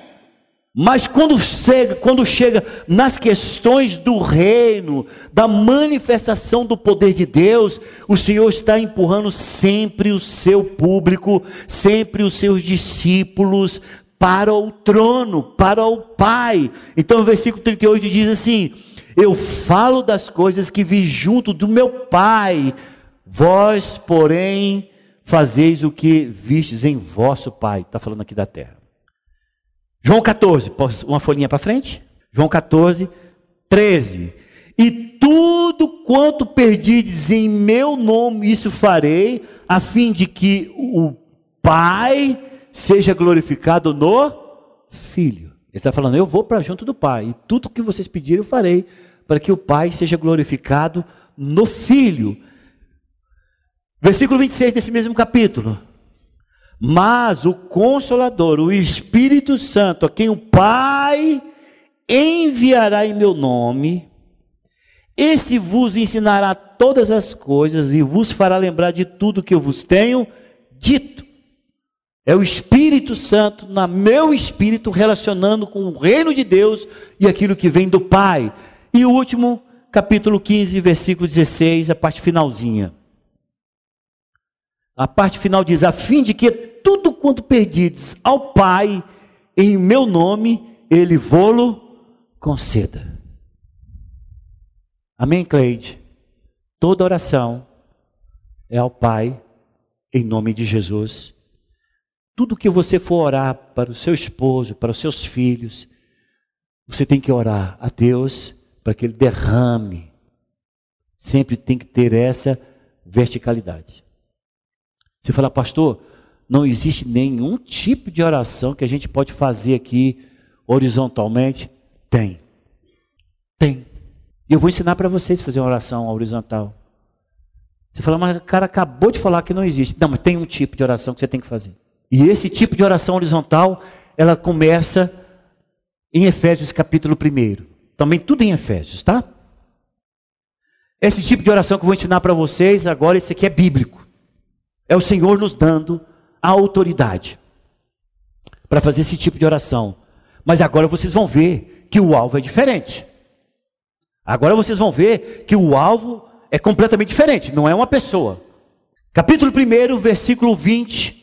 Mas quando chega, quando chega nas questões do reino, da manifestação do poder de Deus, o Senhor está empurrando sempre o seu público, sempre os seus discípulos para o trono, para o Pai. Então o versículo 38 diz assim: Eu falo das coisas que vi junto do meu Pai, vós, porém, fazeis o que vistes em vosso Pai. Está falando aqui da terra. João 14, uma folhinha para frente. João 14, 13. E tudo quanto perdides em meu nome, isso farei, a fim de que o Pai seja glorificado no Filho. Ele está falando, eu vou para junto do Pai, e tudo que vocês pedirem eu farei, para que o Pai seja glorificado no Filho. Versículo 26 desse mesmo capítulo. Mas o Consolador, o Espírito Santo, a quem o Pai enviará em meu nome, esse vos ensinará todas as coisas e vos fará lembrar de tudo que eu vos tenho dito. É o Espírito Santo, na meu espírito, relacionando com o reino de Deus e aquilo que vem do Pai. E o último, capítulo 15, versículo 16, a parte finalzinha. A parte final diz: a fim de que tudo quanto perdides ao Pai, em meu nome, Ele vô-lo conceda. Amém, Cleide? Toda oração é ao Pai, em nome de Jesus. Tudo que você for orar para o seu esposo, para os seus filhos, você tem que orar a Deus para que Ele derrame. Sempre tem que ter essa verticalidade. Você fala, pastor, não existe nenhum tipo de oração que a gente pode fazer aqui horizontalmente? Tem. Tem. E eu vou ensinar para vocês fazer uma oração horizontal. Você fala, mas o cara acabou de falar que não existe. Não, mas tem um tipo de oração que você tem que fazer. E esse tipo de oração horizontal, ela começa em Efésios capítulo 1. Também tudo em Efésios, tá? Esse tipo de oração que eu vou ensinar para vocês agora, esse aqui é bíblico. É o Senhor nos dando autoridade para fazer esse tipo de oração. Mas agora vocês vão ver que o alvo é diferente. Agora vocês vão ver que o alvo é completamente diferente, não é uma pessoa. Capítulo 1, versículo 20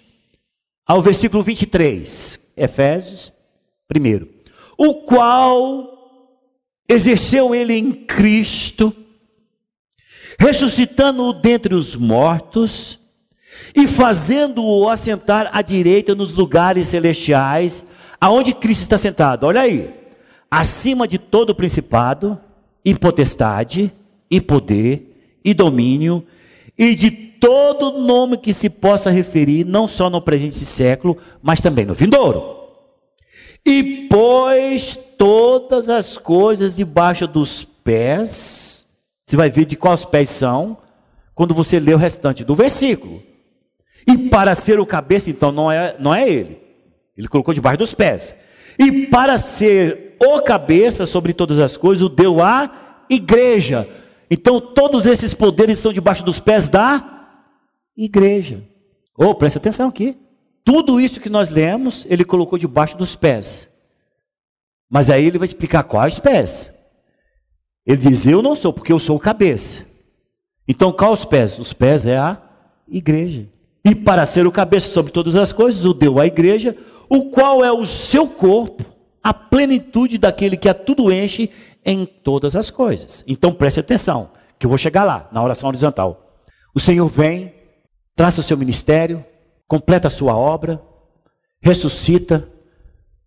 ao versículo 23. Efésios 1. O qual exerceu ele em Cristo, ressuscitando-o dentre os mortos e fazendo-o assentar à direita nos lugares celestiais, aonde Cristo está sentado. Olha aí, acima de todo principado, e potestade, e poder, e domínio, e de todo nome que se possa referir, não só no presente século, mas também no vindouro. E pôs todas as coisas debaixo dos pés, você vai ver de quais pés são, quando você lê o restante do versículo. E para ser o cabeça, então, não é, não é ele. Ele colocou debaixo dos pés. E para ser o cabeça sobre todas as coisas, o deu a igreja. Então todos esses poderes estão debaixo dos pés da igreja. Oh, preste atenção aqui. Tudo isso que nós lemos, ele colocou debaixo dos pés. Mas aí ele vai explicar quais pés. Ele diz: Eu não sou, porque eu sou o cabeça. Então, quais os pés? Os pés é a igreja. E para ser o cabeça sobre todas as coisas, o deu à igreja, o qual é o seu corpo, a plenitude daquele que a tudo enche em todas as coisas. Então preste atenção, que eu vou chegar lá, na oração horizontal. O Senhor vem, traça o seu ministério, completa a sua obra, ressuscita,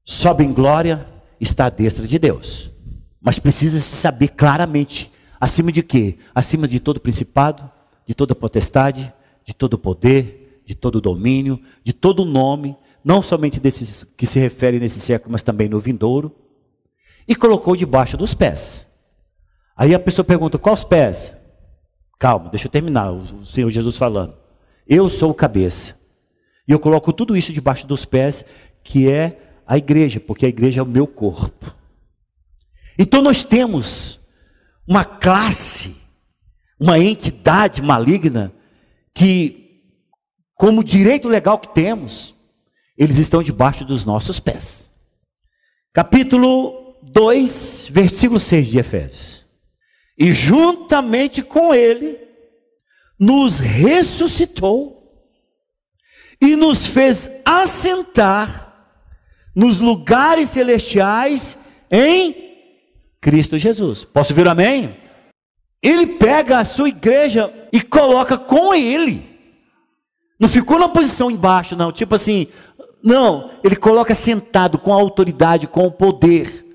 sobe em glória, está à destra de Deus. Mas precisa se saber claramente, acima de quê? Acima de todo principado, de toda potestade, de todo poder, de todo domínio, de todo nome, não somente desses que se referem nesse século, mas também no vindouro, e colocou debaixo dos pés. Aí a pessoa pergunta: quais pés? Calma, deixa eu terminar, o Senhor Jesus falando. Eu sou o cabeça. E eu coloco tudo isso debaixo dos pés, que é a igreja, porque a igreja é o meu corpo. Então nós temos uma classe, uma entidade maligna, que, como direito legal que temos, eles estão debaixo dos nossos pés. Capítulo 2, versículo 6 de Efésios. E juntamente com ele, nos ressuscitou e nos fez assentar nos lugares celestiais em Cristo Jesus. Posso ver amém? Ele pega a sua igreja e coloca com ele. Não ficou na posição embaixo, não. Tipo assim, não. Ele coloca sentado com a autoridade, com o poder.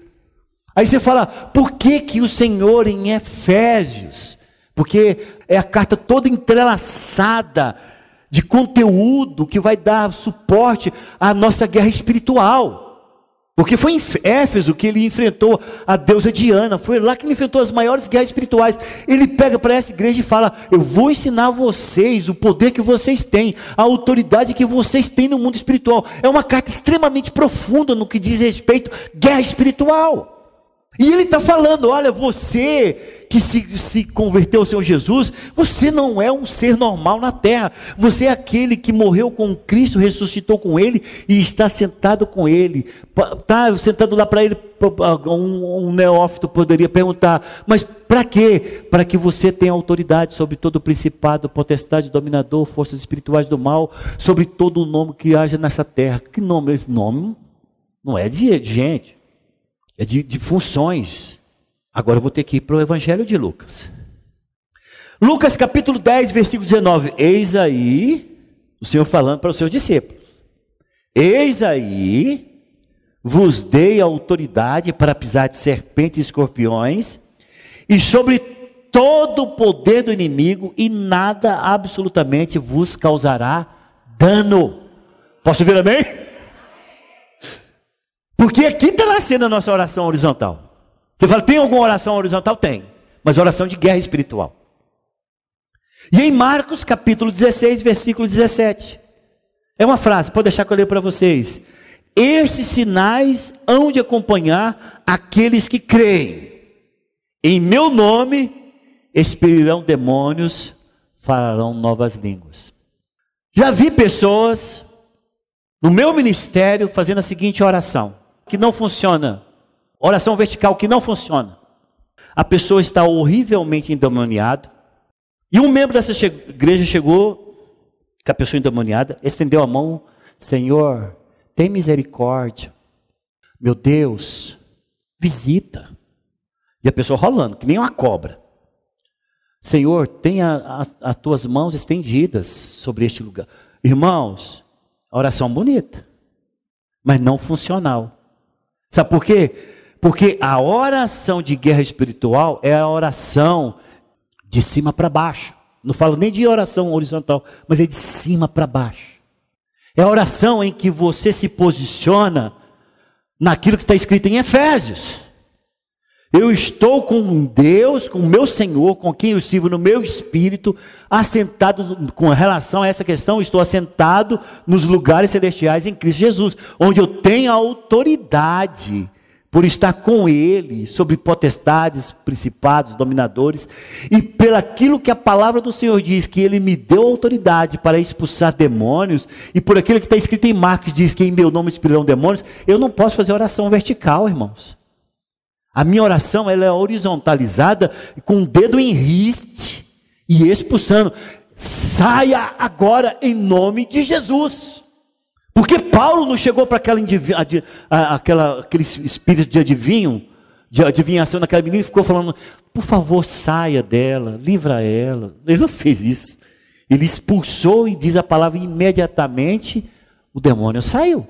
Aí você fala, por que que o Senhor em Efésios? Porque é a carta toda entrelaçada de conteúdo que vai dar suporte à nossa guerra espiritual. Porque foi em Éfeso que ele enfrentou a deusa Diana, foi lá que ele enfrentou as maiores guerras espirituais. Ele pega para essa igreja e fala: Eu vou ensinar vocês o poder que vocês têm, a autoridade que vocês têm no mundo espiritual. É uma carta extremamente profunda no que diz respeito à guerra espiritual. E ele está falando: olha, você que se, se converteu ao Senhor Jesus, você não é um ser normal na terra. Você é aquele que morreu com Cristo, ressuscitou com Ele e está sentado com Ele. Está sentado lá para Ele. Um, um neófito poderia perguntar: mas para quê? Para que você tenha autoridade sobre todo o principado, potestade, dominador, forças espirituais do mal, sobre todo o nome que haja nessa terra. Que nome? Esse nome não é de gente de, de funções. Agora eu vou ter que ir para o Evangelho de Lucas. Lucas capítulo 10, versículo 19. Eis aí, o Senhor falando para os seus discípulos: Eis aí, vos dei autoridade para pisar de serpentes e escorpiões, e sobre todo o poder do inimigo, e nada absolutamente vos causará dano. Posso ver amém? Porque aqui está nascendo a nossa oração horizontal. Você fala, tem alguma oração horizontal? Tem. Mas oração de guerra espiritual. E em Marcos capítulo 16, versículo 17. É uma frase, pode deixar que eu leio para vocês. Estes sinais hão de acompanhar aqueles que creem. Em meu nome expelirão demônios, falarão novas línguas. Já vi pessoas no meu ministério fazendo a seguinte oração: que não funciona, oração vertical que não funciona. A pessoa está horrivelmente endemoniada. E um membro dessa igreja chegou, com a pessoa endemoniada, estendeu a mão: Senhor, tem misericórdia. Meu Deus, visita. E a pessoa rolando, que nem uma cobra. Senhor, tenha as tuas mãos estendidas sobre este lugar. Irmãos, oração bonita, mas não funcional. Sabe por quê? Porque a oração de guerra espiritual é a oração de cima para baixo. Não falo nem de oração horizontal, mas é de cima para baixo. É a oração em que você se posiciona naquilo que está escrito em Efésios. Eu estou com Deus, com o meu Senhor, com quem eu sirvo no meu espírito, assentado com relação a essa questão, estou assentado nos lugares celestiais em Cristo Jesus, onde eu tenho autoridade por estar com Ele, sobre potestades, principados, dominadores, e pelaquilo que a palavra do Senhor diz, que Ele me deu autoridade para expulsar demônios, e por aquilo que está escrito em Marcos, diz que em meu nome expirarão demônios, eu não posso fazer oração vertical, irmãos. A minha oração ela é horizontalizada, com o dedo em riste, e expulsando. Saia agora em nome de Jesus. Porque Paulo não chegou para aquela, aquela, aquele espírito de adivinho, de adivinhação naquela menina e ficou falando, por favor, saia dela, livra ela. Ele não fez isso. Ele expulsou e diz a palavra imediatamente, o demônio saiu.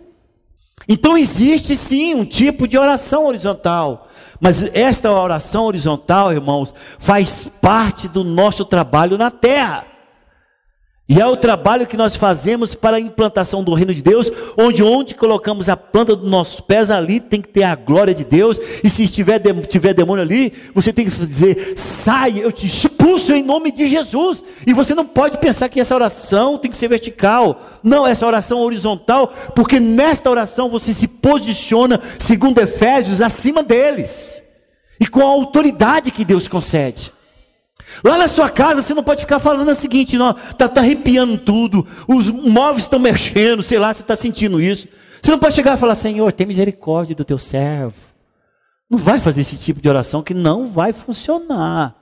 Então existe sim um tipo de oração horizontal. Mas esta oração horizontal, irmãos, faz parte do nosso trabalho na terra. E é o trabalho que nós fazemos para a implantação do reino de Deus, onde onde colocamos a planta dos nossos pés ali tem que ter a glória de Deus. E se estiver tiver demônio ali, você tem que dizer: "Sai, eu te expulso em nome de Jesus". E você não pode pensar que essa oração tem que ser vertical. Não, essa oração é horizontal, porque nesta oração você se posiciona, segundo Efésios, acima deles. E com a autoridade que Deus concede. Lá na sua casa você não pode ficar falando o seguinte, não, tá, tá arrepiando tudo, os móveis estão mexendo, sei lá, você está sentindo isso. Você não pode chegar e falar, Senhor, tem misericórdia do teu servo. Não vai fazer esse tipo de oração que não vai funcionar.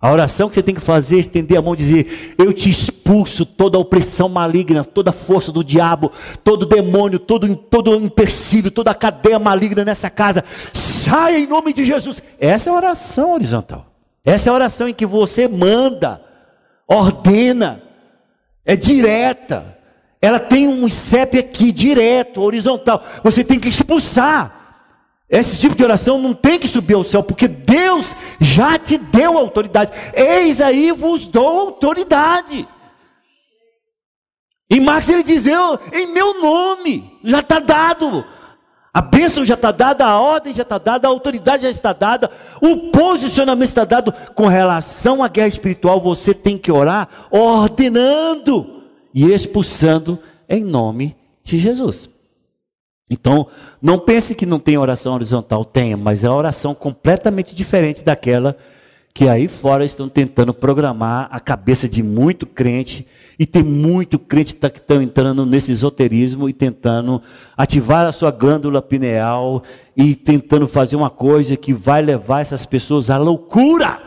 A oração que você tem que fazer é estender a mão e dizer: Eu te expulso toda a opressão maligna, toda a força do diabo, todo demônio, todo, todo empecilho, toda a cadeia maligna nessa casa. Sai em nome de Jesus. Essa é a oração horizontal. Essa é a oração em que você manda, ordena, é direta. Ela tem um CEP aqui, direto, horizontal. Você tem que expulsar. Esse tipo de oração não tem que subir ao céu, porque Deus já te deu autoridade. Eis aí vos dou autoridade. Em Marcos ele diz: Eu, em meu nome, já está dado. A bênção já está dada, a ordem já está dada, a autoridade já está dada, o posicionamento está dado. Com relação à guerra espiritual, você tem que orar ordenando e expulsando em nome de Jesus. Então, não pense que não tem oração horizontal, tenha, mas é uma oração completamente diferente daquela que aí fora estão tentando programar a cabeça de muito crente, e tem muito crente que estão entrando nesse esoterismo e tentando ativar a sua glândula pineal e tentando fazer uma coisa que vai levar essas pessoas à loucura.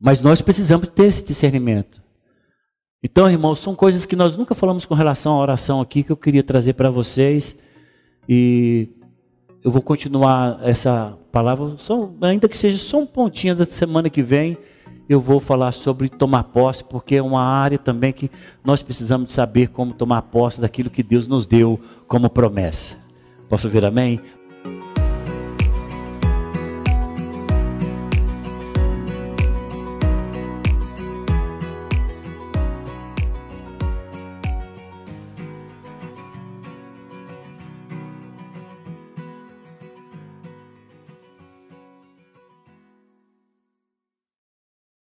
Mas nós precisamos ter esse discernimento. Então, irmãos, são coisas que nós nunca falamos com relação à oração aqui que eu queria trazer para vocês. E eu vou continuar essa palavra, só, ainda que seja só um pontinho da semana que vem, eu vou falar sobre tomar posse, porque é uma área também que nós precisamos de saber como tomar posse daquilo que Deus nos deu como promessa. Posso ver amém?